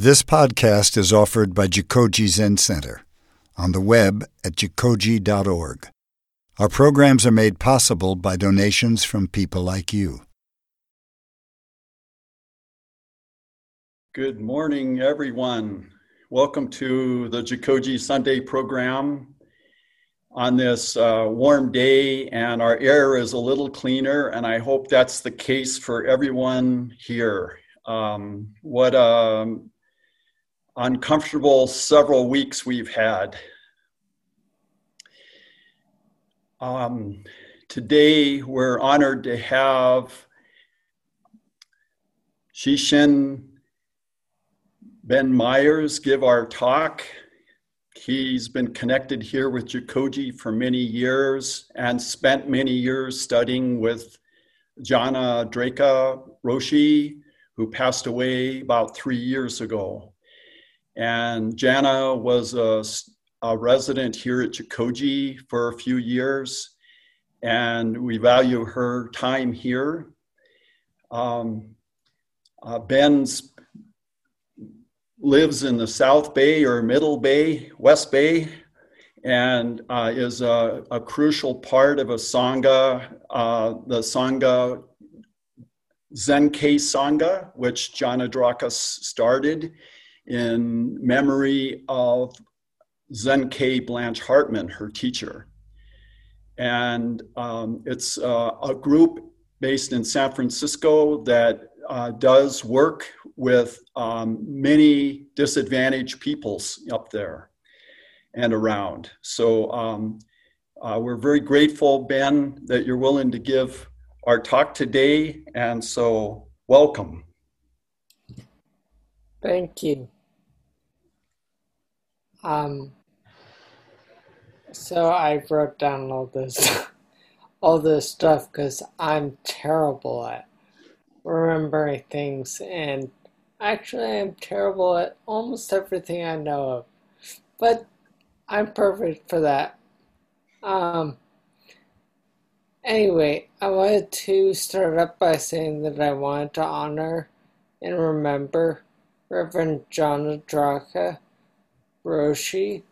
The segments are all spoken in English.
This podcast is offered by Jikoji Zen Center on the web at jikoji.org. Our programs are made possible by donations from people like you. Good morning, everyone. Welcome to the Jikoji Sunday program on this uh, warm day, and our air is a little cleaner, and I hope that's the case for everyone here. Um, what um, uncomfortable several weeks we've had. Um, today, we're honored to have Shishin Ben Meyers give our talk. He's been connected here with Jikoji for many years and spent many years studying with Jana Drakka Roshi, who passed away about three years ago. And Jana was a, a resident here at Jikoji for a few years, and we value her time here. Um, uh, Ben's lives in the South Bay or Middle Bay, West Bay, and uh, is a, a, crucial part of a Sangha, uh, the Sangha Zen-kei Sangha, which Jana Drakka started in memory of Zen-kei Blanche Hartman, her teacher. And um, it's uh, a group based in San Francisco that uh, does work with um, many disadvantaged peoples up there and around. So um, uh, we're very grateful, Ben, that you're willing to give our talk today. And so welcome. Thank you. Um, so I wrote down all this, all this stuff because I'm terrible at remembering things, and actually I'm terrible at almost everything I know of. But I'm perfect for that. Um. Anyway, I wanted to start up by saying that I wanted to honor and remember Reverend John Drakka Roshi,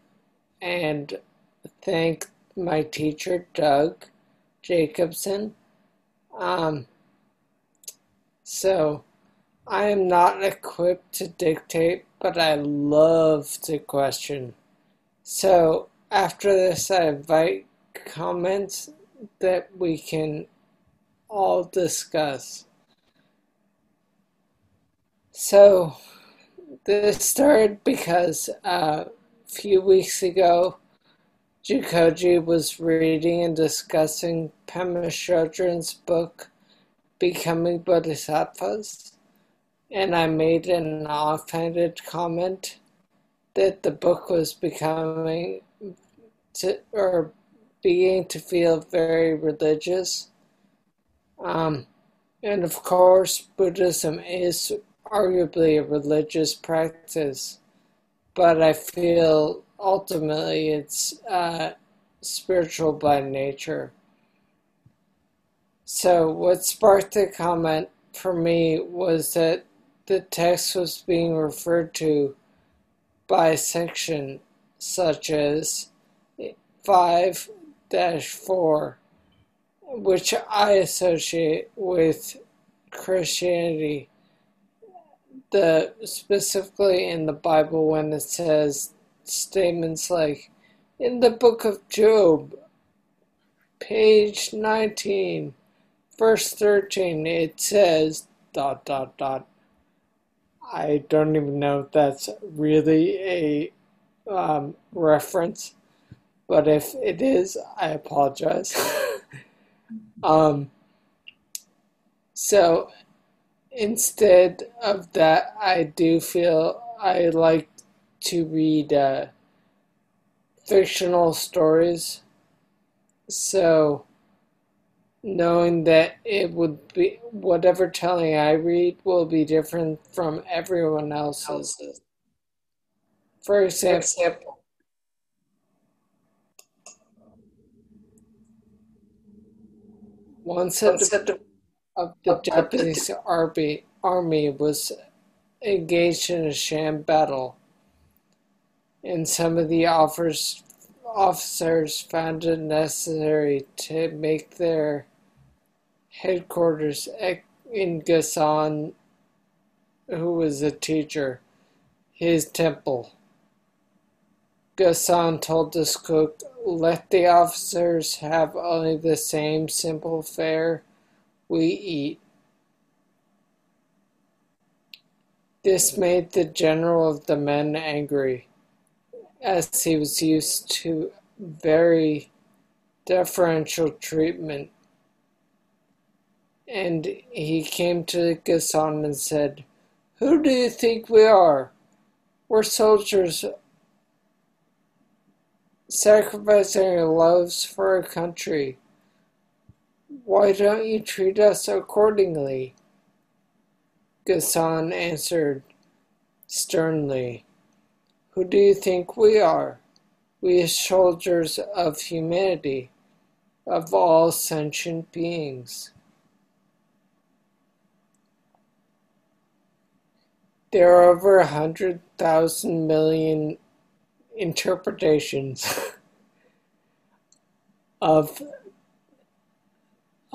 and thank my teacher, Doug Jacobson. Um, so, I am not equipped to dictate, but I love to question. So, after this, I invite comments that we can all discuss. So, this started because uh, a few weeks ago, Jikoji was reading and discussing Pema Chodron's book, Becoming Bodhisattvas, and I made an offhanded comment that the book was becoming to, or beginning to feel very religious. Um, and of course, Buddhism is arguably a religious practice, but I feel ultimately it's uh, spiritual by nature. So, what sparked the comment for me was that the text was being referred to by section such as 5 4, which I associate with Christianity the specifically in the Bible when it says statements like in the book of Job, page 19, verse 13, it says dot dot dot. I don't even know if that's really a um, reference, but if it is, I apologize. um, so instead of that, I do feel I like to read uh, fictional stories. So, knowing that it would be whatever telling I read will be different from everyone else's. For example, one set of of the Japanese army, army was engaged in a sham battle, and some of the officers found it necessary to make their headquarters in Gasan, who was a teacher, his temple. Gasan told his cook, Let the officers have only the same simple fare we eat. This made the general of the men angry, as he was used to very deferential treatment. And he came to the Gasan and said, Who do you think we are? We're soldiers sacrificing our lives for our country. Why don't you treat us accordingly? Gasan answered sternly, Who do you think we are? We are soldiers of humanity, of all sentient beings. There are over a hundred thousand million interpretations of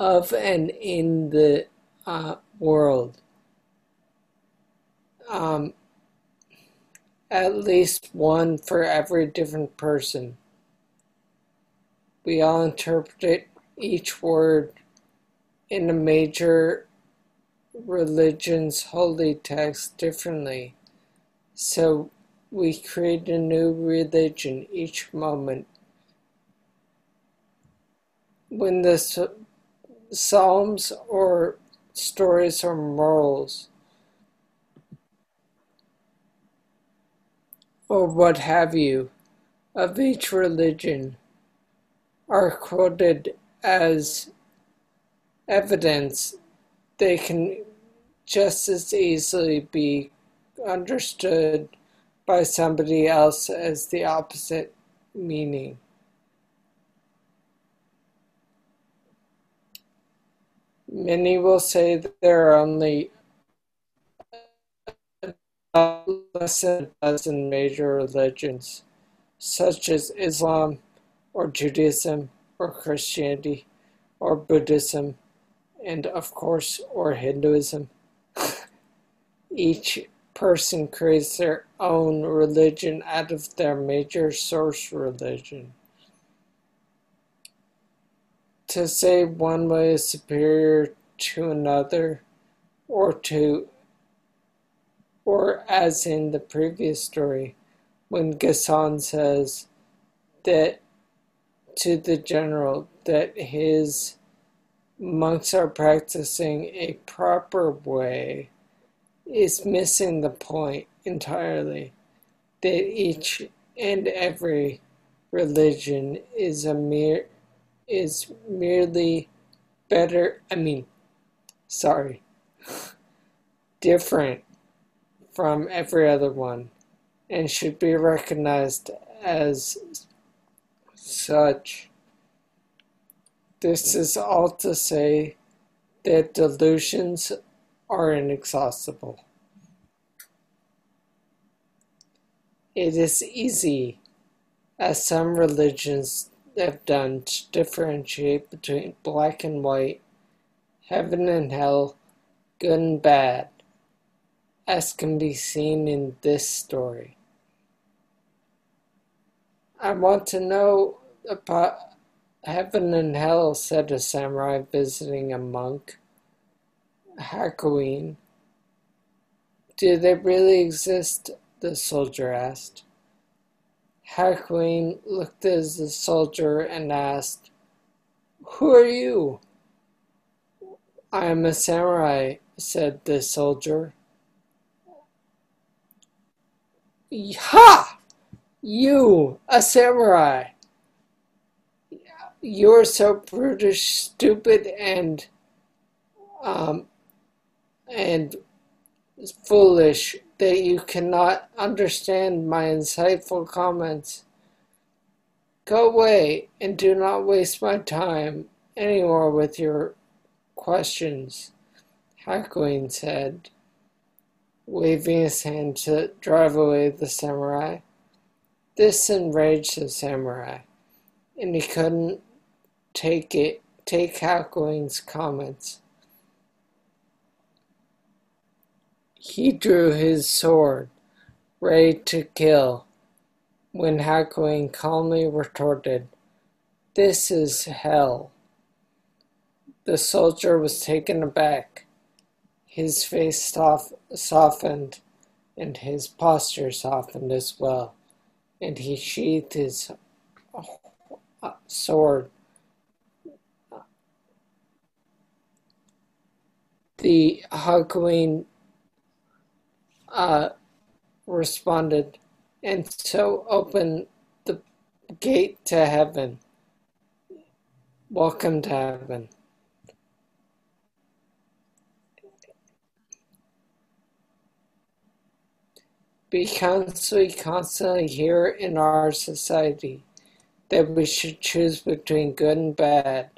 of and in the uh, world. Um, at least one for every different person. We all interpret each word in a major religion's holy text differently. So we create a new religion each moment. When the Psalms or stories or morals or what have you of each religion are quoted as evidence, they can just as easily be understood by somebody else as the opposite meaning. Many will say that there are only a dozen major religions, such as Islam, or Judaism, or Christianity, or Buddhism, and of course, or Hinduism. Each person creates their own religion out of their major source religion. To say one way is superior to another, or to or as in the previous story, when Gasan says that to the general that his monks are practicing a proper way is missing the point entirely that each and every religion is a mere is merely better i mean sorry different from every other one and should be recognized as such this is all to say that delusions are inexhaustible. It is easy, as some religions have done, to differentiate between black and white, heaven and hell, good and bad, as can be seen in this story. I want to know about heaven and hell, said a samurai visiting a monk. Hakuin. Do they really exist? the soldier asked. Hakuin looked at the soldier and asked, Who are you? I am a samurai, said the soldier. Ha! You, a samurai! You're so brutish, stupid, and um, and foolish that you cannot understand my insightful comments. Go away and do not waste my time any more with your questions, Hakuin said. waving his hand to drive away the samurai. This enraged the samurai, and he couldn't take it take Hakuin's comments. He drew his sword, ready to kill, when Hakuin calmly retorted, This is hell. The soldier was taken aback. His face soft, softened, and his posture softened as well, and he sheathed his sword. The Hakuin uh, responded, and so opened the gate to heaven. Welcome to heaven. Because we constantly hear in our society that we should choose between good and bad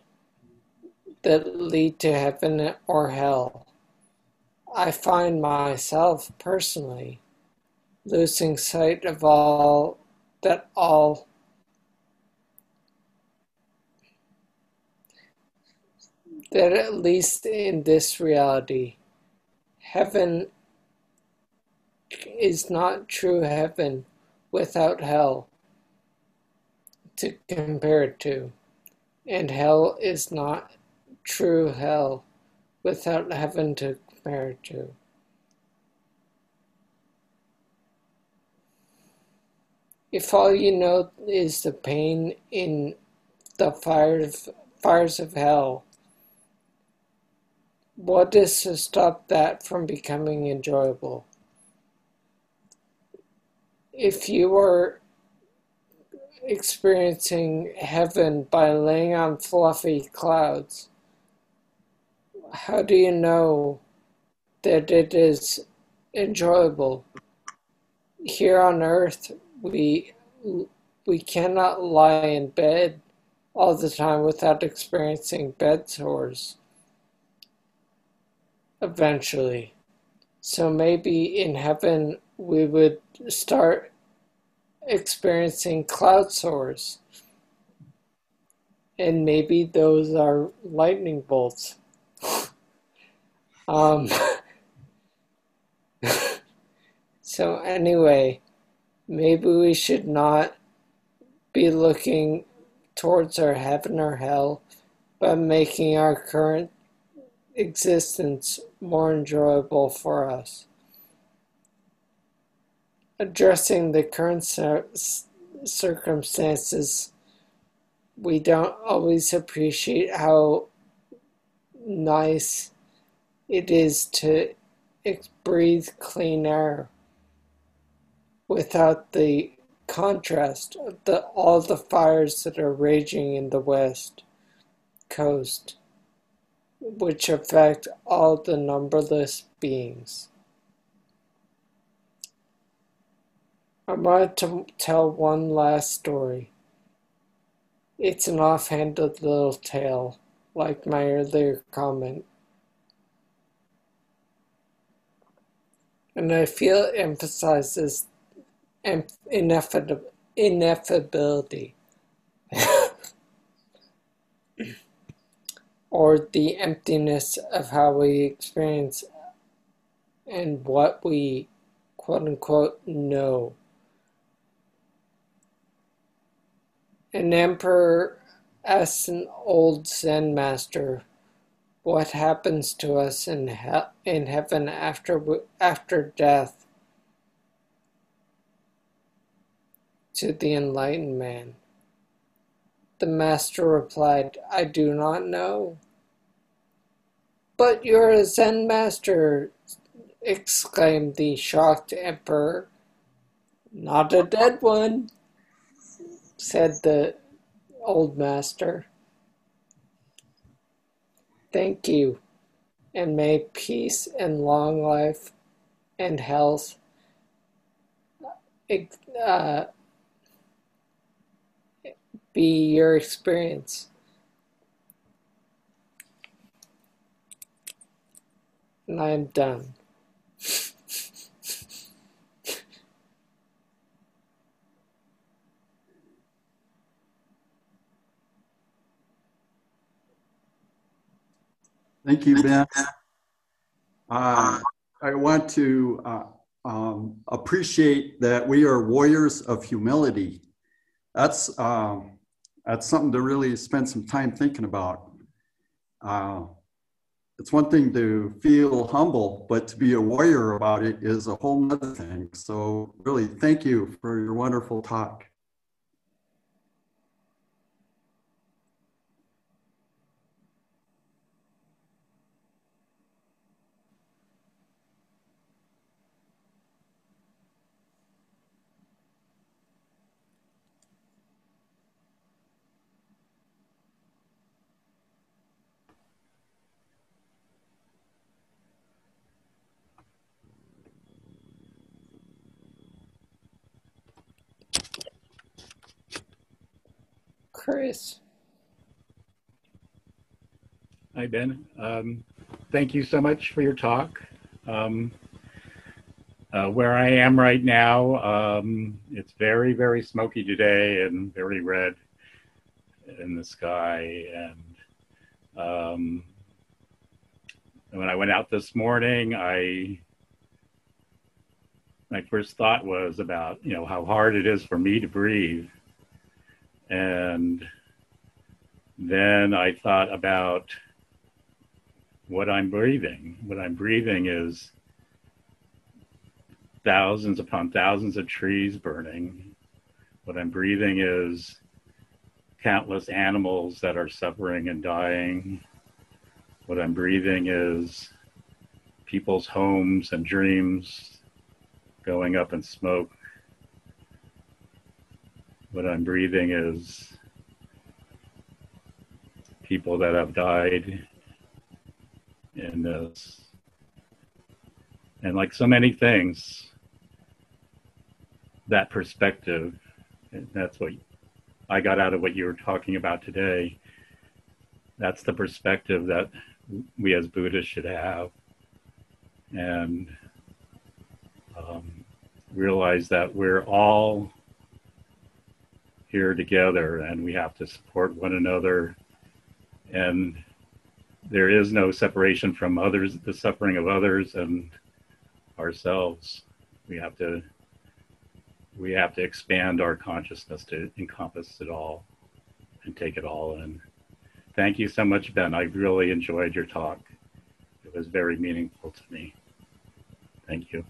that lead to heaven or hell. I find myself personally losing sight of all that all that at least in this reality, heaven is not true heaven without hell to compare it to, and hell is not true hell without heaven to compare it to. If all you know is the pain in the fires, fires of hell, what is to stop that from becoming enjoyable? If you are experiencing heaven by laying on fluffy clouds, how do you know that it is enjoyable? Here on earth, we we cannot lie in bed all the time without experiencing bed sores eventually. So maybe in heaven we would start experiencing cloud sores. And maybe those are lightning bolts. um, so, anyway, maybe we should not be looking towards our heaven or hell, but making our current existence more enjoyable for us. Addressing the current circumstances, we don't always appreciate how nice it is to breathe clean air without the contrast of the, all the fires that are raging in the west coast which affect all the numberless beings. I want to tell one last story. It's an offhanded little tale, like my earlier comment. And I feel it emphasizes ineffability. or the emptiness of how we experience and what we quote unquote know. An emperor asks an old Zen master what happens to us in, he- in heaven after, after death to the enlightened man. The master replied, I do not know. But you're a Zen master, exclaimed the shocked emperor. Not a dead one, said the old master. Thank you, and may peace and long life and health uh, be your experience. And I'm done. Thank you, Ben. Uh, I want to uh, um, appreciate that we are warriors of humility. That's um, that's something to really spend some time thinking about. Uh, it's one thing to feel humble, but to be a warrior about it is a whole other thing. So, really, thank you for your wonderful talk. Hi, Ben. Um, thank you so much for your talk. Um, uh, where I am right now, um, it's very, very smoky today and very red in the sky. And um, when I went out this morning, I my first thought was about you know how hard it is for me to breathe and then I thought about what I'm breathing. What I'm breathing is thousands upon thousands of trees burning. What I'm breathing is countless animals that are suffering and dying. What I'm breathing is people's homes and dreams going up in smoke what I'm breathing is people that have died in this. And like so many things, that perspective, that's what I got out of what you were talking about today. That's the perspective that we as Buddhists should have. And um, realize that we're all here together and we have to support one another. And there is no separation from others the suffering of others and ourselves. We have to we have to expand our consciousness to encompass it all and take it all in. Thank you so much ben. I really enjoyed your talk. It was very meaningful to me. Thank you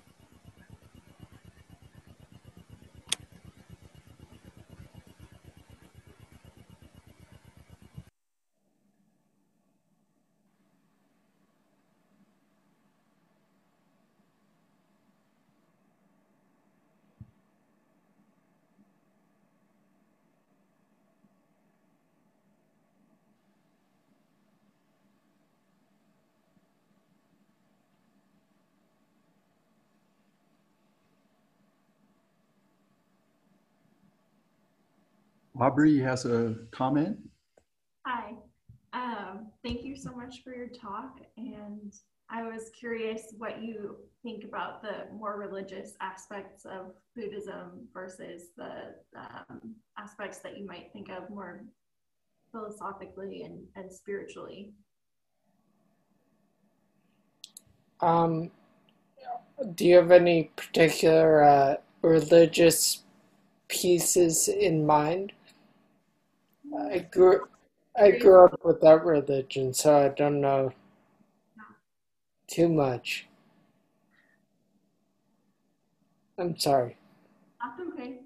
Aubrey has a comment. Hi. Um, thank you so much for your talk. And I was curious what you think about the more religious aspects of Buddhism versus the um, aspects that you might think of more philosophically and, and spiritually. Um, do you have any particular uh, religious pieces in mind? I grew I grew up without religion, so I don't know too much. I'm sorry. That's okay.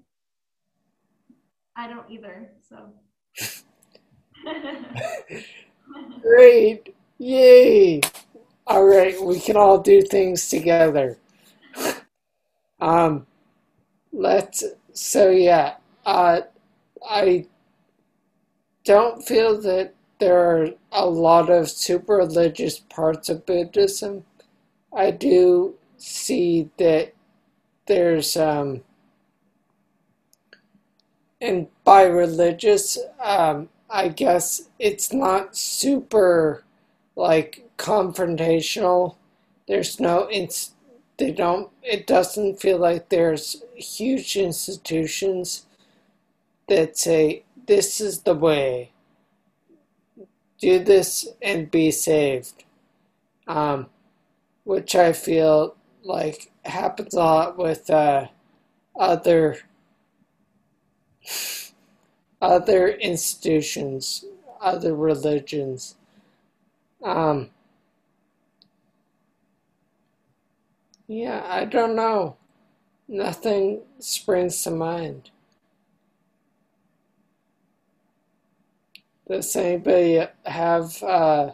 I don't either, so. Great! Yay! All right, we can all do things together. um, let's. So yeah, uh, I don't feel that there are a lot of super religious parts of Buddhism. I do see that there's, um, and by religious, um, I guess it's not super like confrontational. There's no, it's, they don't, it doesn't feel like there's huge institutions that say, this is the way. Do this and be saved. um, which I feel like happens a lot with uh, other other institutions, other religions. Um, yeah, I don't know. Nothing springs to mind. Does anybody have uh,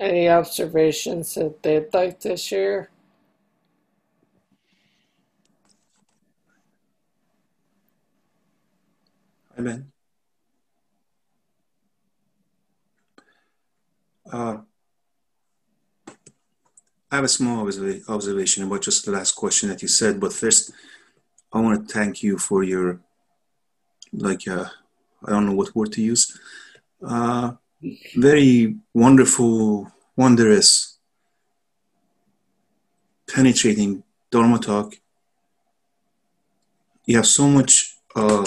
any observations that they'd like to share? Amen. Uh, I have a small observation about just the last question that you said, but first, I want to thank you for your, like, uh, I don't know what word to use, uh, very wonderful, wondrous, penetrating Dharma talk. You have so much uh,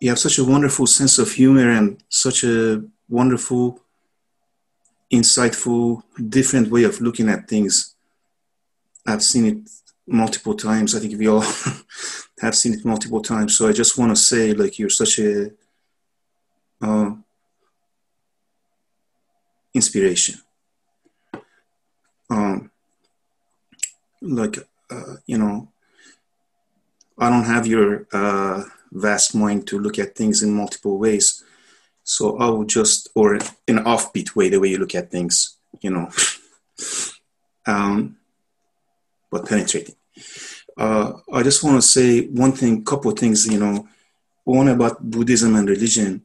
you have such a wonderful sense of humor and such a wonderful, insightful, different way of looking at things. I've seen it multiple times. I think we all have seen it multiple times. So I just want to say, like, you're such a uh, inspiration. Um, like, uh, you know, I don't have your uh, vast mind to look at things in multiple ways. So I would just, or in an offbeat way, the way you look at things, you know, um, but penetrating. Uh, I just want to say one thing, couple of things, you know, one about Buddhism and religion.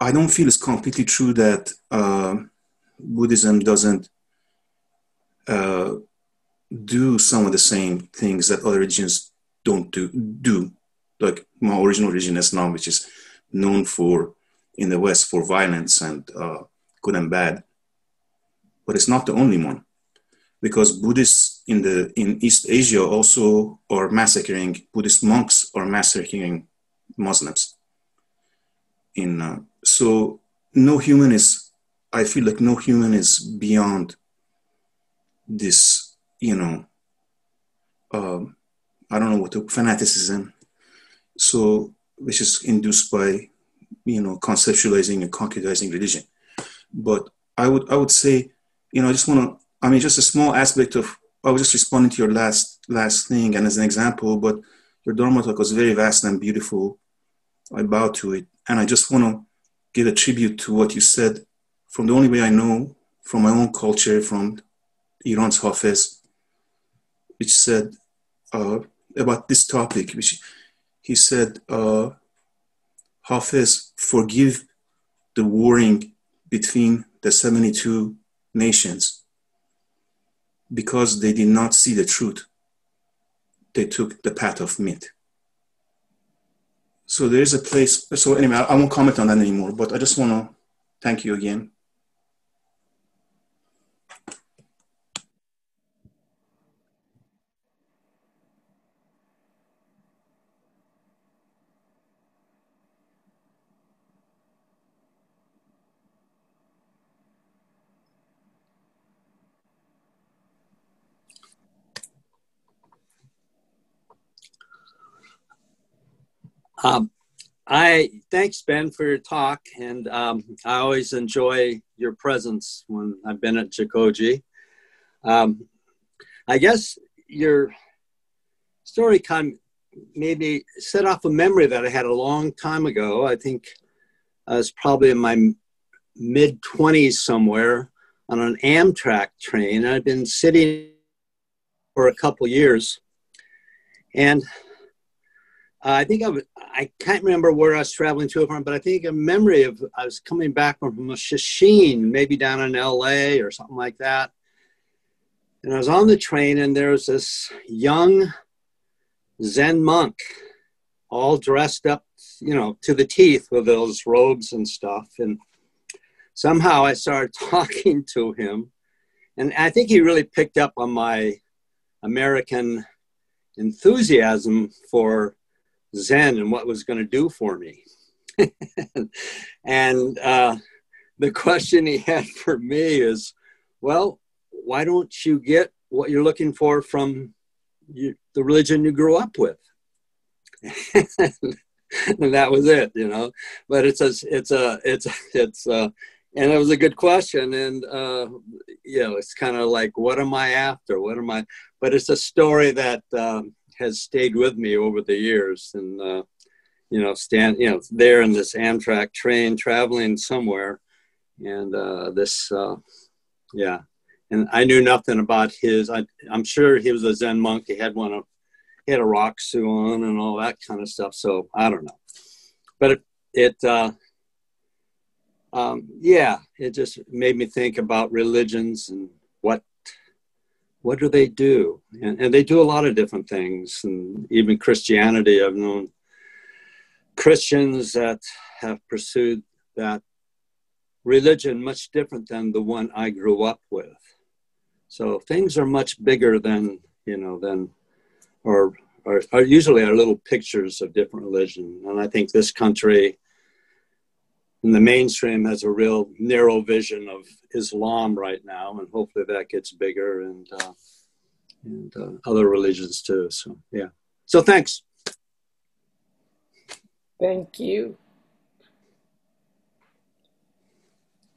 I don't feel it's completely true that uh, Buddhism doesn't uh, do some of the same things that other religions don't do. do like my original religion Islam, which is known for in the West for violence and uh, good and bad, but it's not the only one, because Buddhists in the in East Asia also are massacring Buddhist monks are massacring Muslims. In uh, so no human is, I feel like no human is beyond this, you know. Uh, I don't know what the fanaticism so which is induced by you know conceptualizing and concretizing religion but i would i would say you know i just want to i mean just a small aspect of i was just responding to your last last thing and as an example but your dharma talk was very vast and beautiful i bow to it and i just want to give a tribute to what you said from the only way i know from my own culture from iran's hafiz which said uh, about this topic which he said, uh, Hafiz, forgive the warring between the 72 nations because they did not see the truth. They took the path of myth. So there is a place. So anyway, I won't comment on that anymore, but I just want to thank you again Um, I thanks Ben for your talk, and um, I always enjoy your presence when I've been at Jikoji. Um, I guess your story kind of made me set off a memory that I had a long time ago. I think I was probably in my mid 20s somewhere on an Amtrak train. I'd been sitting for a couple years, and Uh, I think I, I can't remember where I was traveling to from, but I think a memory of I was coming back from, from a Sesshin, maybe down in LA or something like that. And I was on the train, and there was this young Zen monk, all dressed up, you know, to the teeth with those robes and stuff. And somehow I started talking to him. And I think he really picked up on my American enthusiasm for Zen and what was going to do for me. and uh, the question he had for me is, well, why don't you get what you're looking for from you, the religion you grew up with? and that was it, you know. But it's a, it's a, it's, it's, a, and it was a good question. And, uh, you know, it's kind of like, what am I after? What am I? But it's a story that um, has stayed with me over the years. And, uh, you know, stand, you know, there in this Amtrak train traveling somewhere. And uh, this, uh, yeah. And I knew nothing about his. I, I'm sure he was a Zen monk. He had one of he had a Rakusu on and all that kind of stuff. So I don't know, but it, it uh, um, yeah, it just made me think about religions and what what do they do, and, and they do a lot of different things, and even Christianity. I've known Christians that have pursued that religion much different than the one I grew up with. So things are much bigger than you know than or, or usually are little pictures of different religion. And I think this country in the mainstream has a real narrow vision of Islam right now, and hopefully that gets bigger and uh, and uh, other religions too. So yeah. So thanks. Thank you.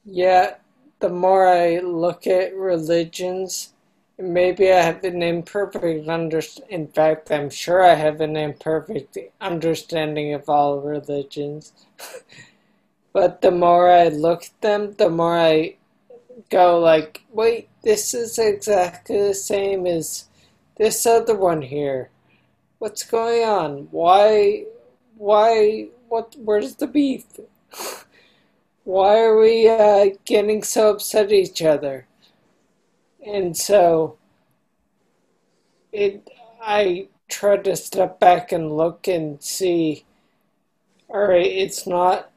Yeah, the more I look at religions, Maybe I have an imperfect under. In fact, I'm sure I have an imperfect understanding of all religions. but the more I look at them, the more I go like, wait, this is exactly the same as this other one here. What's going on? Why? Why? What? Where's the beef? Why are we uh, getting so upset at each other? and so it I try to step back and look and see all right it's not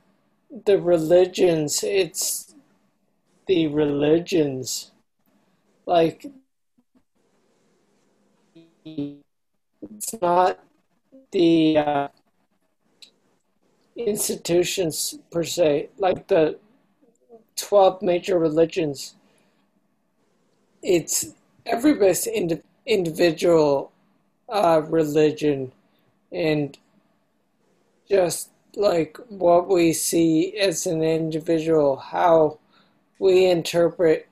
the religions it's the religions. Like it's not the uh, institutions per se like the 12 major religions. It's everybody's ind- individual uh, religion and just like what we see as an individual, how we interpret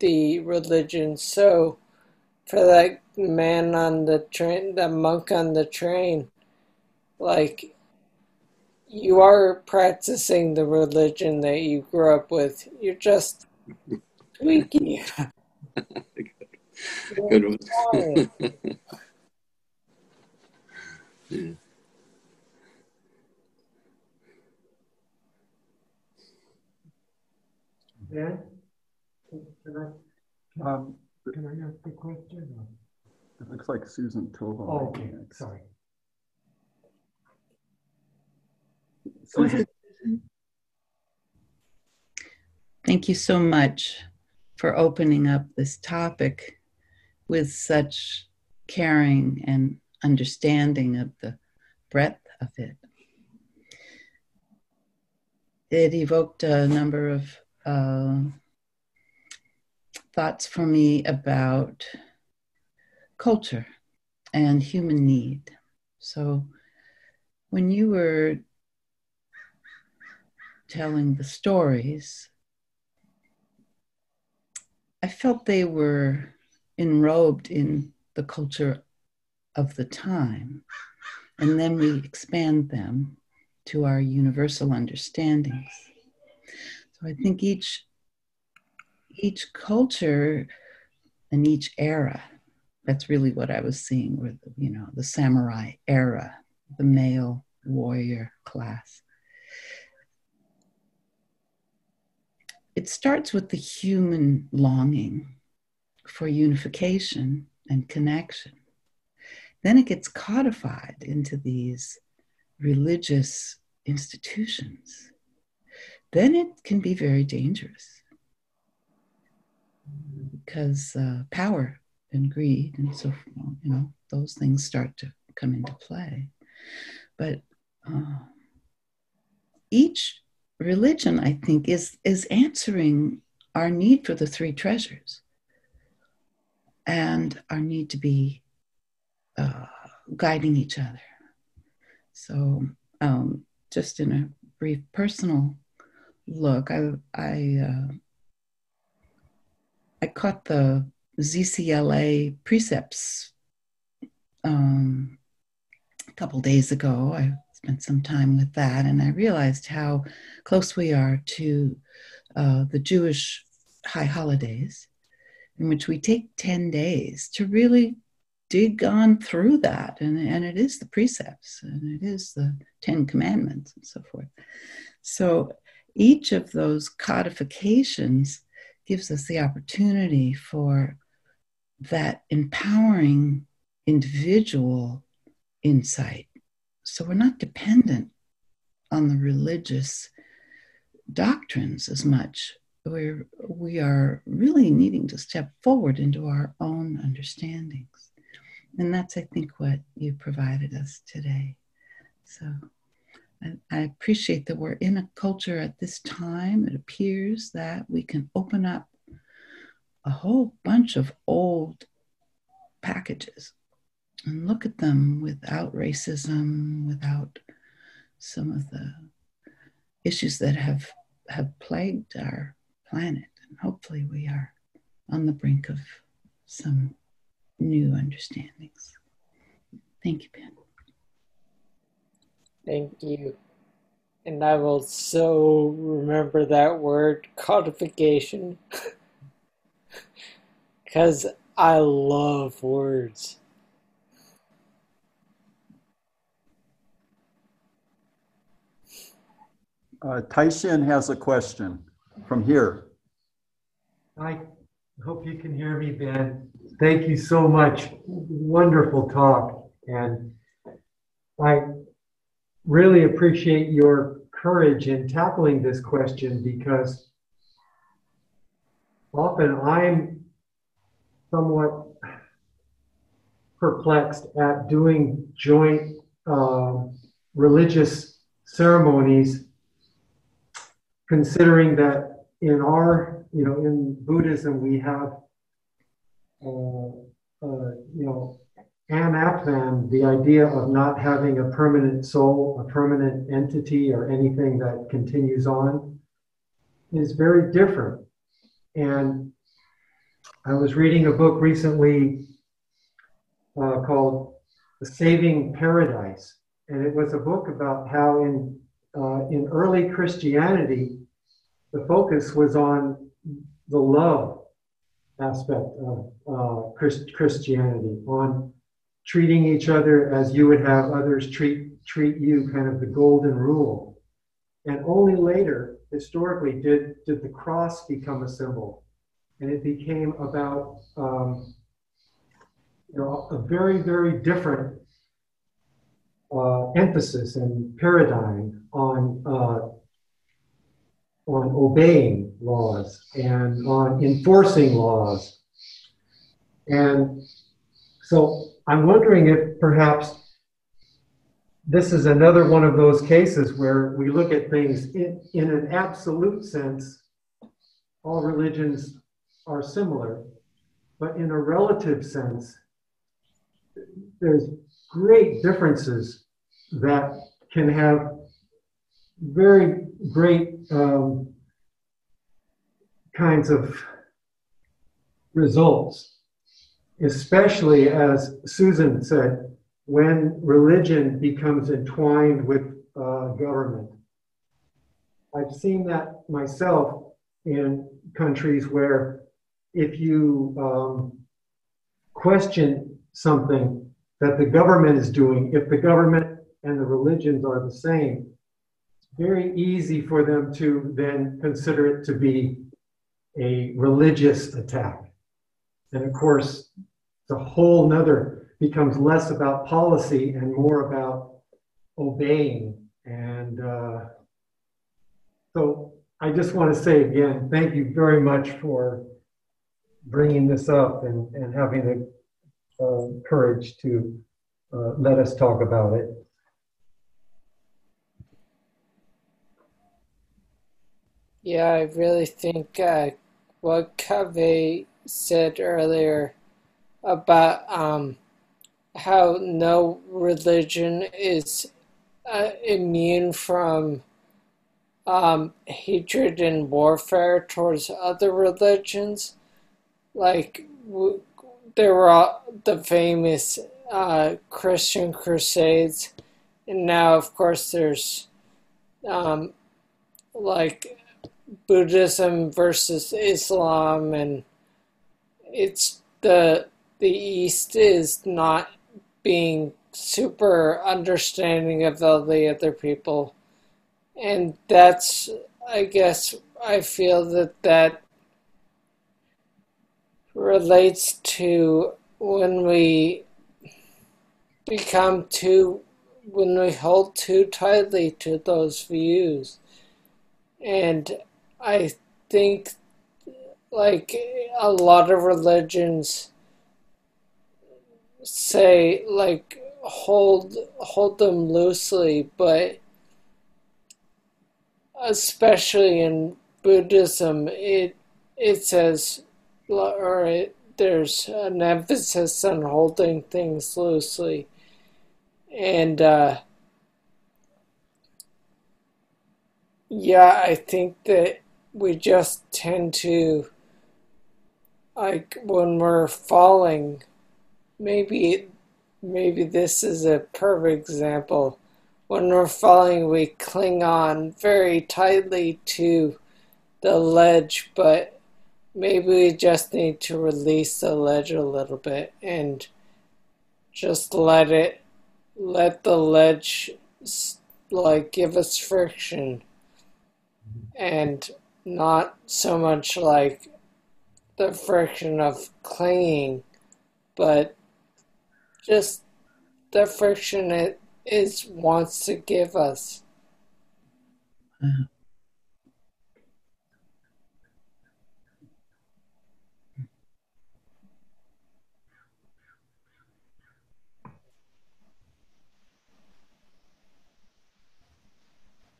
the religion. So, for that man on the train, the monk on the train, like you are practicing the religion that you grew up with. You're just tweaking Good one. yeah. Yeah. Can I, um, can I ask a question? It looks like Susan Tova. Oh, okay, sorry. Susan. Thank you so much for opening up this topic with such caring and understanding of the breadth of it. It evoked a number of uh, thoughts for me about culture and human need. So, when you were telling the stories, I felt they were enrobed in the culture of the time. And then we expand them to our universal understandings. So I think each each culture and each era, that's really what I was seeing with you know the samurai era, the male warrior class. it starts with the human longing for unification and connection. Then it gets codified into these religious institutions. Then it can be very dangerous because uh, power and greed and so forth, you know those things start to come into play. But uh, each religion, I think, is, is answering our need for the three treasures and our need to be uh, guiding each other. So, um, just in a brief personal look, I I uh, I caught the ZCLA precepts um, a couple days ago. I spent some time with that, and I realized how close we are to uh, the Jewish high holidays, in which we take 10 days to really dig on through that. And, and it is the precepts, and it is the Ten Commandments, and so forth. So each of those codifications gives us the opportunity for that empowering individual insight. So we're not dependent on the religious doctrines as much. We're, we are really needing to step forward into our own understandings. And that's, I think, what you provided us today. So I appreciate that we're in a culture at this time. It appears that we can open up a whole bunch of old packages and look at them without racism, without some of the issues that have have plagued our planet. And hopefully we are on the brink of some new understandings. Thank you, Ben. Thank you. And I will so remember that word codification because I love words. Uh, Taishin has a question from here. I hope you can hear me, Ben. Thank you so much. Wonderful talk. And I really appreciate your courage in tackling this question because often I'm somewhat perplexed at doing joint uh, religious ceremonies, considering that in our, you know, in Buddhism, we have, uh, uh, you know, anatman, the idea of not having a permanent soul, a permanent entity, or anything that continues on, is very different. And I was reading a book recently uh, called The Saving Paradise, and it was a book about how in uh, in early Christianity, the focus was on the love aspect of uh, Christ- Christianity, on treating each other as you would have others treat treat you, kind of the golden rule. And only later, historically, did did the cross become a symbol, and it became about um, you know a very very different uh, emphasis and paradigm on uh, on obeying laws and on enforcing laws. And so I'm wondering if perhaps this is another one of those cases where we look at things in, in an absolute sense, all religions are similar, but in a relative sense, there's great differences that can have very great um, kinds of results especially as Susan said, when religion becomes entwined with uh, government. I've seen that myself in countries where if you um, question something that the government is doing, if the government and the religions are the same, it's very easy for them to then consider it to be a religious attack. And of course, a whole nother becomes less about policy and more about obeying. And uh, so I just want to say again, thank you very much for bringing this up and, and having the uh, courage to uh, let us talk about it. Yeah, I really think uh, what Cave said earlier about um, how no religion is uh, immune from um, hatred and warfare towards other religions. Like, w- there were the famous uh, Christian crusades, and now, of course, there's um, like Buddhism versus Islam, and it's the the East is not being super understanding of all the other people, and that's I guess I feel that that relates to when we become too when we hold too tightly to those views. And i think like a lot of religions say like hold hold them loosely but especially in buddhism it it says or it, there's an emphasis on holding things loosely. And uh, yeah i think that we just tend to like when we're falling maybe maybe this is a perfect example. When we're falling we cling on very tightly to the ledge but maybe we just need to release the ledge a little bit and just let it let the ledge like give us friction. And not so much like the friction of clinging but just the friction it is wants to give us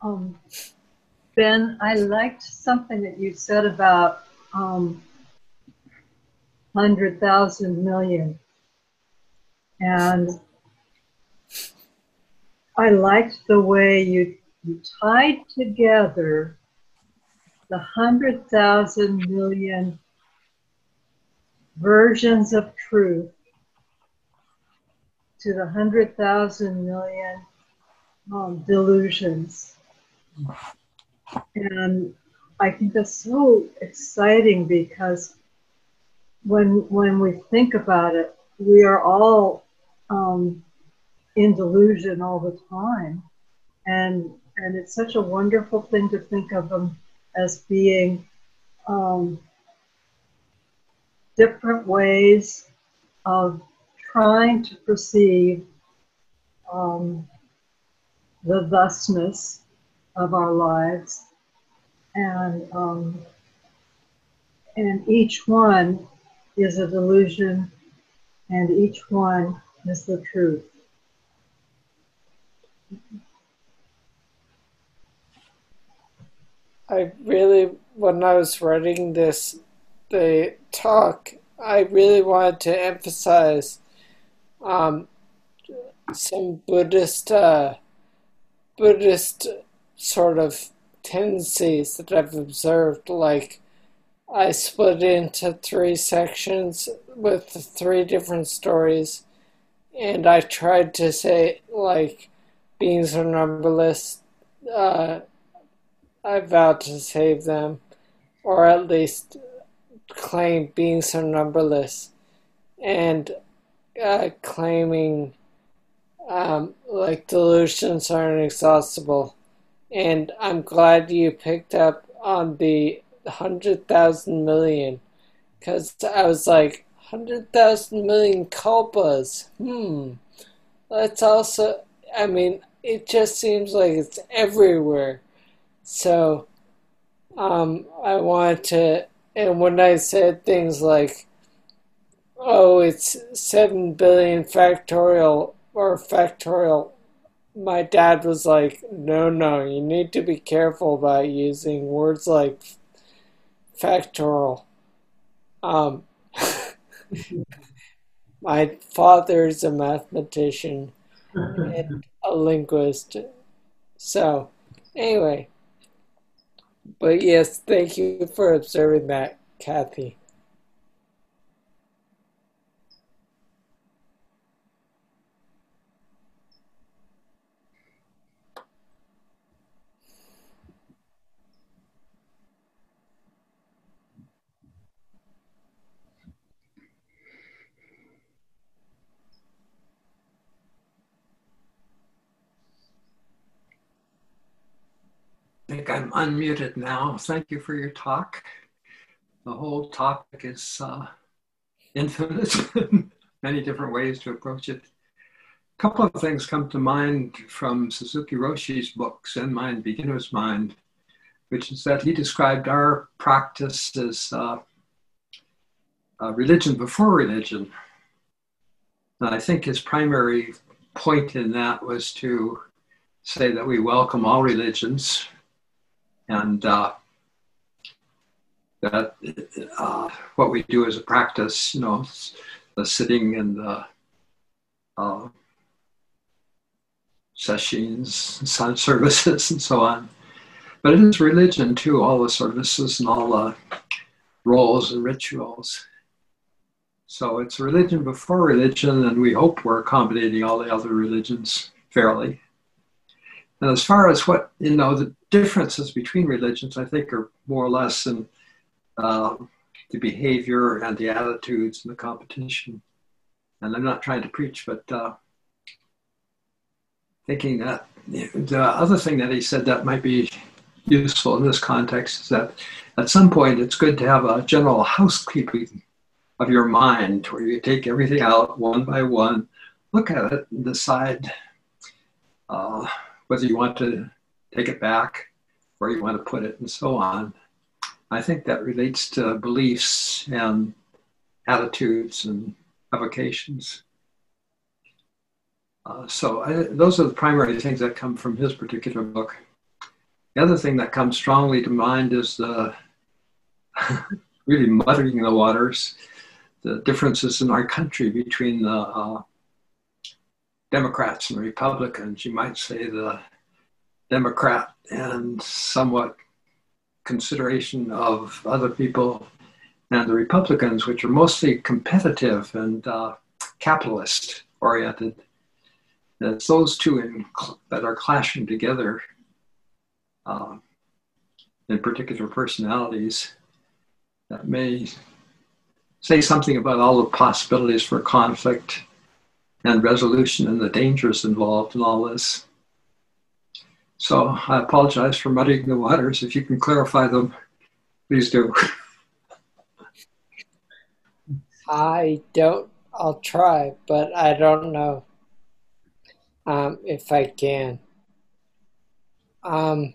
Um, ben, I liked something that you said about um, 100,000 million. And I liked the way you, you tied together the 100,000 million versions of truth to the 100,000 million um, delusions. And I think that's so exciting because when when we think about it, we are all um, in delusion all the time, and and it's such a wonderful thing to think of them as being um, different ways of trying to perceive um, the thusness of our lives, and um, and each one is a delusion, and each one is the truth. I really, when I was writing this, the talk, I really wanted to emphasize um, some Buddhist, uh, Buddhist sort of tendencies that I've observed. Like, I split into three sections with three different stories, and I tried to say, like, beings are numberless. Uh, I vowed to save them, or at least claim beings are numberless, and uh, claiming um, like delusions are inexhaustible. And I'm glad you picked up on the hundred thousand million, because I was like hundred thousand million kalpas. Hmm. That's also. I mean, it just seems like it's everywhere. So, um, I wanted to, and when I said things like, oh, it's 7 billion factorial or factorial my dad was like, no, no, you need to be careful about using words like factorial. Um, my father's a mathematician and a linguist. So, anyway, but yes, thank you for observing that, Kathy. I think Unmuted now. Thank you for your talk. The whole topic is uh, infinite, many different ways to approach it. A couple of things come to mind from Suzuki Roshi's book, Zen Mind, Beginner's Mind, which is that he described our practice as uh, religion before religion. And I think his primary point in that was to say that we welcome all religions and uh, that uh, what we do as a practice, you know, the sitting and the uh, sessions, sun services, and so on. But it is religion too, all the services and all the roles and rituals. So it's religion before religion, and we hope we're accommodating all the other religions fairly. And as far as what, you know, the differences between religions, I think, are more or less in uh, the behavior and the attitudes and the competition. And I'm not trying to preach, but uh, thinking that the other thing that he said that might be useful in this context is that at some point it's good to have a general housekeeping of your mind where you take everything out one by one, look at it, and decide. Uh, whether you want to take it back, where you want to put it, and so on. I think that relates to beliefs and attitudes and avocations. Uh, so I, those are the primary things that come from his particular book. The other thing that comes strongly to mind is the really muddying the waters, the differences in our country between the uh, Democrats and Republicans, you might say the Democrat and somewhat consideration of other people and the Republicans, which are mostly competitive and uh, capitalist oriented. It's those two in, that are clashing together uh, in particular personalities that may say something about all the possibilities for conflict and resolution and the dangers involved in all this. So I apologize for muddying the waters. If you can clarify them, please do. I don't, I'll try, but I don't know um, if I can. Um,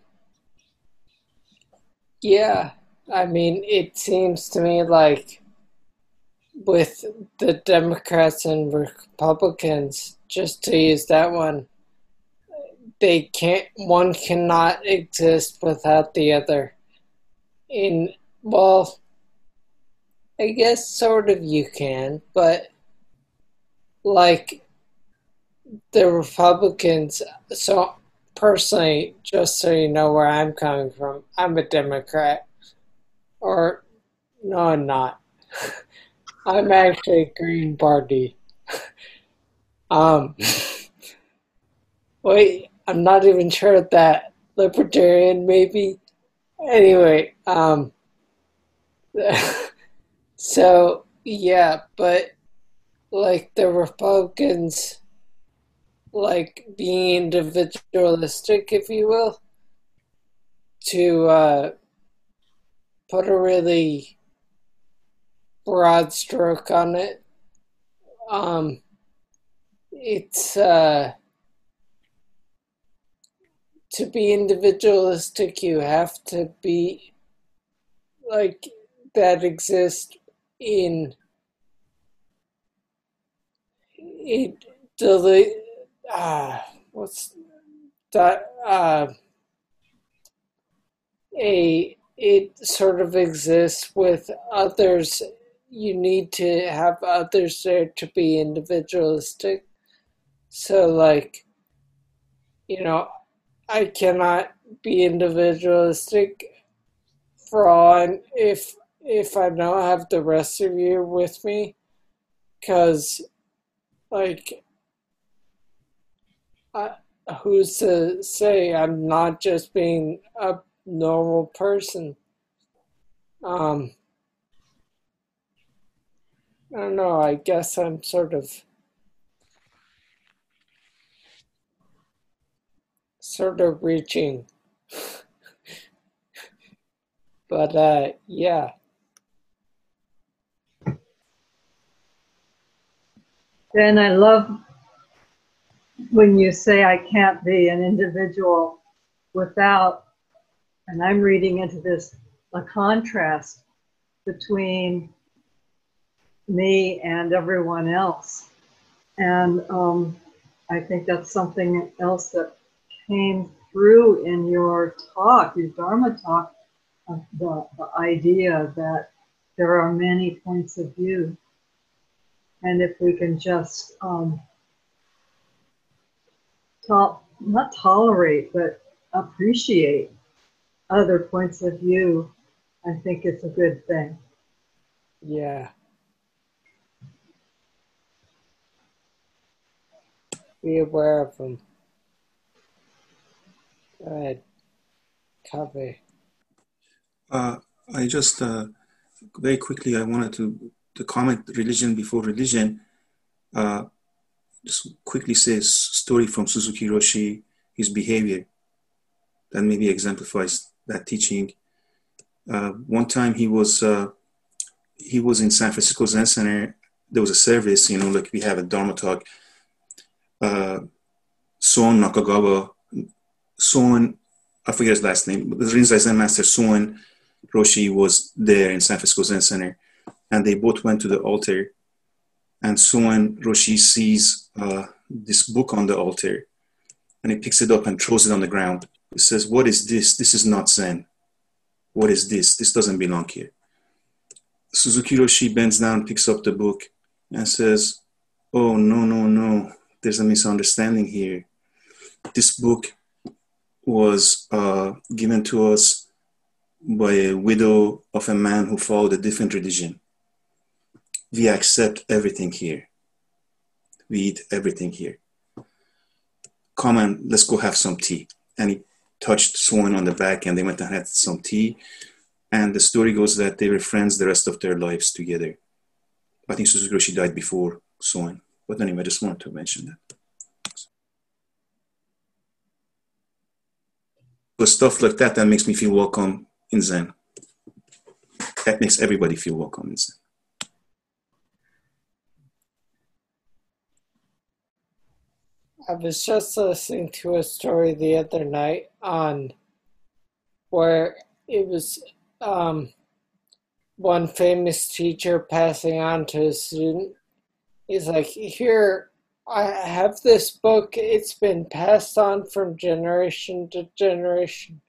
yeah, I mean, it seems to me like with the Democrats and Republicans, just to use that one, they can't. One cannot exist without the other. In well, I guess sort of you can, but like the Republicans. So personally, just so you know where I'm coming from, I'm a Democrat, or no, I'm not. I'm actually Green Party. um, wait, I'm not even sure that libertarian, maybe. Anyway, um, so yeah, but like the Republicans, like being individualistic, if you will, to uh, put a really broad stroke on it. Um, it's uh, to be individualistic, you have to be like that exist in it delete ah what's that uh, a it sort of exists with others. You need to have others there to be individualistic. So, like, you know, I cannot be individualistic for all I'm, if if I don't have the rest of you with me, because like, I, who's to say I'm not just being a normal person? Um, I don't know. I guess I'm sort of sort of reaching. but uh, yeah. Ben, I love when you say I can't be an individual without, and I'm reading into this a contrast between me and everyone else. And um, I think that's something else that came through in your talk, your Dharma talk, the, the idea that there are many points of view. And if we can just um, to- not tolerate, but appreciate other points of view, I think it's a good thing. Yeah. Be aware of them. Go ahead. Copy. Uh, I just uh, very quickly I wanted to to comment religion before religion. Uh, just quickly say a story from Suzuki Roshi, his behavior that maybe exemplifies that teaching. Uh, one time he was uh, he was in San Francisco Zen Center. There was a service, you know, like we have a Dharma talk. Uh, Soen Nakagawa, Soen, I forget his last name, but the Rinzai Zen Master Soen Roshi was there in San Francisco Zen Center, and they both went to the altar. And Soen Roshi sees uh, this book on the altar, and he picks it up and throws it on the ground. He says, "What is this? This is not Zen. What is this? This doesn't belong here." Suzuki Roshi bends down, picks up the book, and says, Oh, no, no, no. There's a misunderstanding here. This book was uh, given to us by a widow of a man who followed a different religion. We accept everything here. We eat everything here. Come on, let's go have some tea. And he touched Soen on the back, and they went and had some tea. And the story goes that they were friends the rest of their lives together. I think Suzuki Roshi died before Soen. But anyway, I just wanted to mention that. But stuff like that that makes me feel welcome in Zen. That makes everybody feel welcome in Zen. I was just listening to a story the other night on where it was um, one famous teacher passing on to a student. He's like, Here, I have this book. It's been passed on from generation to generation.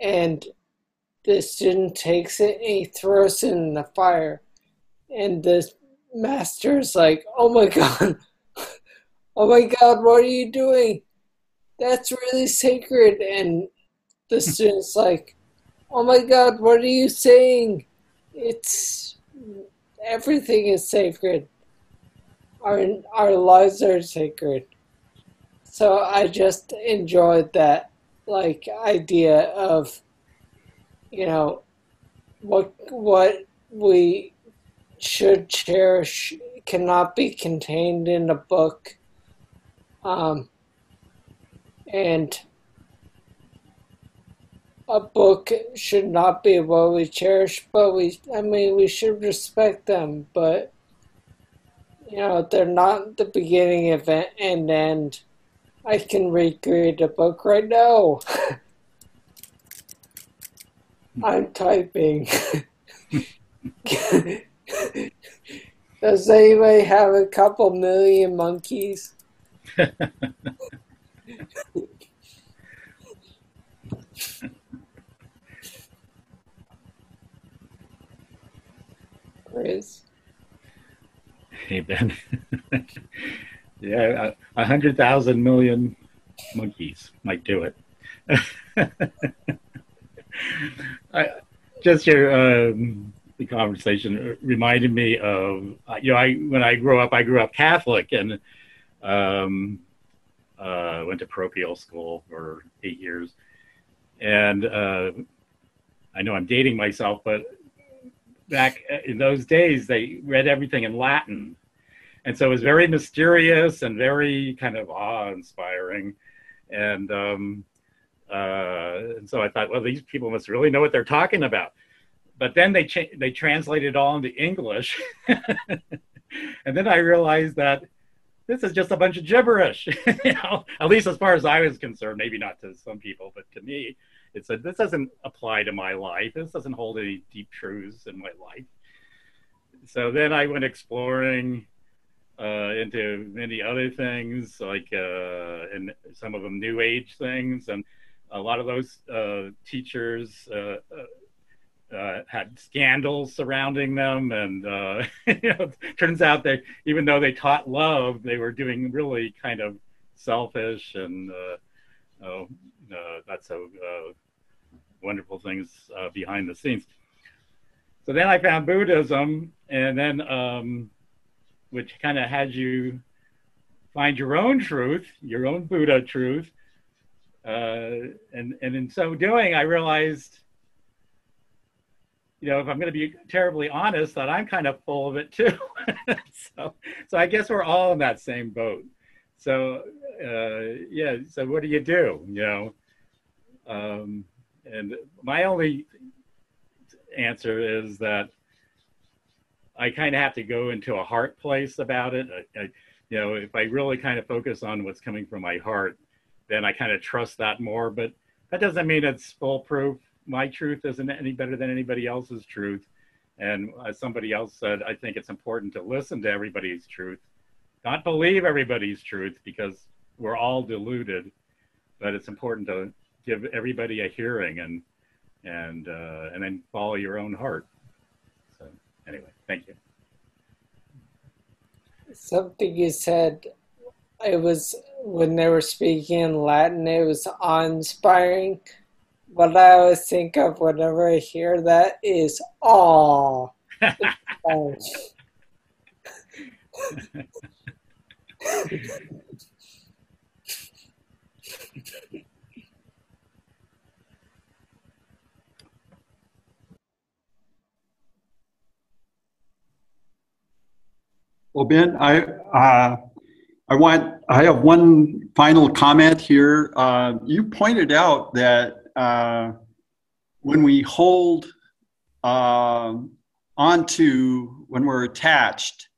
And the student takes it and he throws it in the fire. And the master's like, Oh my God. Oh my God, what are you doing? That's really sacred. And the student's like, Oh my God, what are you saying? It's everything is sacred. Our our lives are sacred. So I just enjoyed that like idea of you know what what we should cherish cannot be contained in a book um, and a book should not be what we cherish, but we, I mean, we should respect them, but, you know, they're not the beginning, event, and end. I can recreate a book right now. I'm typing. Does anybody have a couple million monkeys? Chris? Hey, Ben. yeah, a, hundred thousand million monkeys might do it. I, just your um, the conversation reminded me of you know I when I grew up I grew up Catholic and um, uh, went to parochial school for eight years and uh, I know I'm dating myself but back in those days they read everything in Latin and so it was very mysterious and very kind of awe-inspiring and um, uh, and so I thought, well, these people must really know what they're talking about. But then they cha- they translated it all into English, and then I realized that this is just a bunch of gibberish. you know, at least as far as I was concerned. Maybe not to some people, but to me, it said this doesn't apply to my life. This doesn't hold any deep truths in my life. So then I went exploring uh, into many other things, like uh, and some of them new age things, and a lot of those uh, teachers uh, uh, uh, had scandals surrounding them, and you know, turns out that even though they taught love, they were doing really kind of selfish. And oh, that's so wonderful things behind the scenes. So then I found Buddhism, and then um, which kind of has you find your own truth, your own Buddha truth, uh, and and in so doing, I realized, you know, if I'm going to be terribly honest, that I'm kind of full of it too. so so I guess we're all in that same boat. So uh, yeah. So what do you do? You know, um, and my only answer is that I kind of have to go into a heart place about it. I, I, you know, if I really kind of focus on what's coming from my heart, then I kind of trust that more. But that doesn't mean it's foolproof. My truth isn't any better than anybody else's truth. And as somebody else said, I think it's important to listen to everybody's truth, not believe everybody's truth because we're all deluded. But it's important to give everybody a hearing and and uh, and then follow your own heart. Anyway, thank you. Something you said it was when they were speaking in Latin, it was awe-inspiring. What I always think of whenever I hear that is awe. well, Ben, I uh, I want, I have one final comment here. Uh, you pointed out that uh, when we hold uh, onto, when we're attached,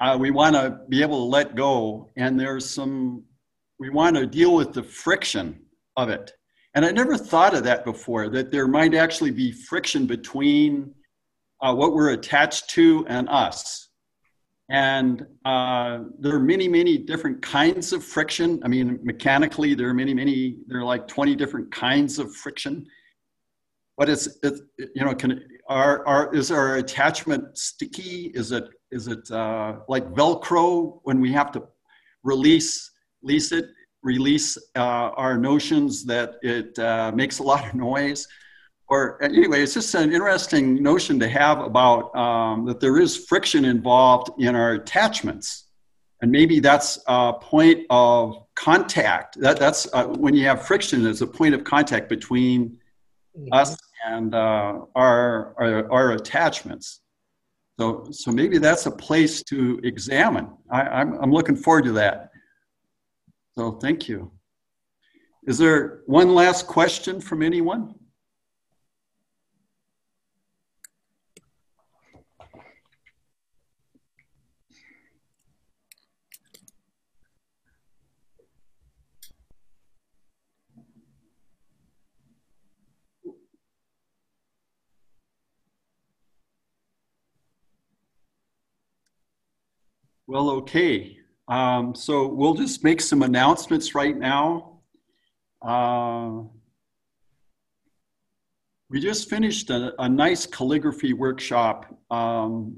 uh, we want to be able to let go. And there's some, we want to deal with the friction of it. And I never thought of that before, that there might actually be friction between uh, what we're attached to and us. And uh, there are many, many different kinds of friction. I mean, mechanically, there are many, many, there are like 20 different kinds of friction. But it's, it, you know, can, are, are, is our attachment sticky? Is it, is it uh, like Velcro when we have to release, release it, release uh, our notions that it uh, makes a lot of noise? Or anyway, it's just an interesting notion to have about um, that there is friction involved in our attachments. And maybe that's a point of contact. That, that's uh, when you have friction, there's a point of contact between mm-hmm. us and uh, our, our, our, attachments. So, so maybe that's a place to examine. I, I'm, I'm looking forward to that. So thank you. Is there one last question from anyone? Well, okay. Um, so we'll just make some announcements right now. Uh, we just finished a, a nice calligraphy workshop. Um,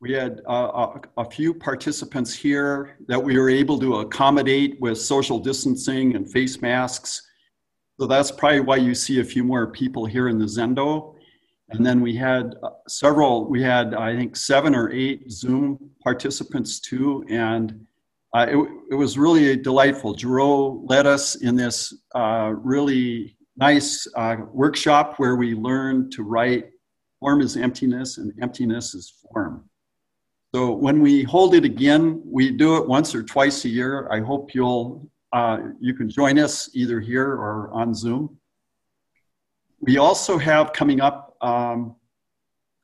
we had a, a, few participants here that we were able to accommodate with social distancing and face masks. So that's probably why you see a few more people here in the Zendo. And then we had uh, several, we had, I think, seven or eight Zoom participants too. And uh, it, it, was really delightful. Gero led us in this uh, really nice uh, workshop where we learned to write form is emptiness and emptiness is form. So when we hold it again, we do it once or twice a year. I hope you'll uh, you can join us either here or on Zoom. We also have coming up um,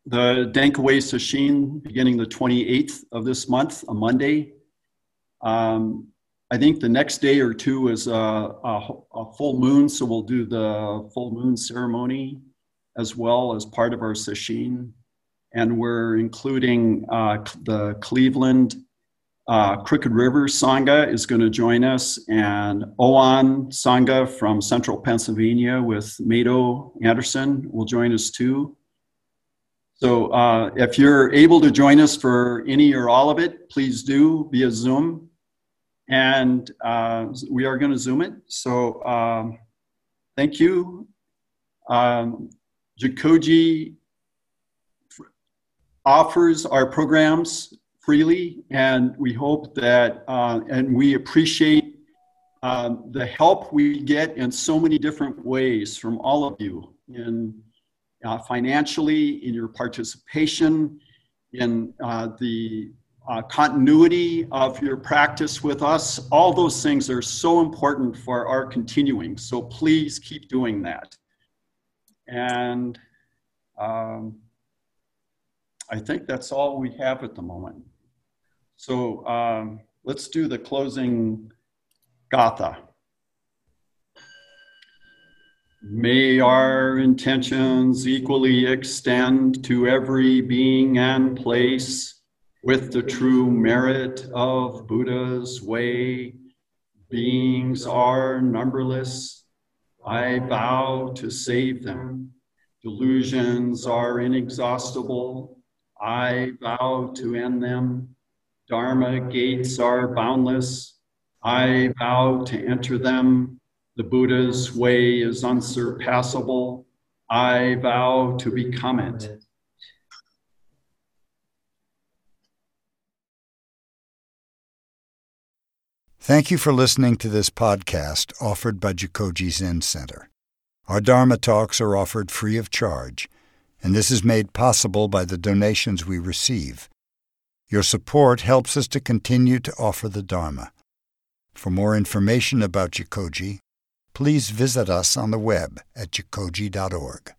the Dankaway Sesshin beginning the 28th of this month, a Monday. Um, I think the next day or two is a, a, a, full moon, so we'll do the full moon ceremony as well as part of our Sesshin. And we're including uh, the Cleveland uh, Crooked River Sangha is going to join us, and Oan Sangha from central Pennsylvania with Mado Anderson will join us too. So uh, if you're able to join us for any or all of it, please do via Zoom. And uh, we are going to Zoom it. So um, thank you. Um, Jikoji offers our programs freely, and we hope that, uh, and we appreciate um, the help we get in so many different ways from all of you in uh, financially, in your participation, in uh, the uh, continuity of your practice with us. All those things are so important for our continuing. So please keep doing that. And um, I think that's all we have at the moment. So um, let's do the closing gatha. May our intentions equally extend to every being and place with the true merit of Buddha's way. Beings are numberless. I vow to save them. Delusions are inexhaustible. I vow to end them. Dharma gates are boundless. I vow to enter them. The Buddha's way is unsurpassable. I vow to become it. Thank you for listening to this podcast offered by Jikoji Zen Center. Our Dharma talks are offered free of charge, and this is made possible by the donations we receive. Your support helps us to continue to offer the Dharma. For more information about Jikoji, please visit us on the web at jikoji.org.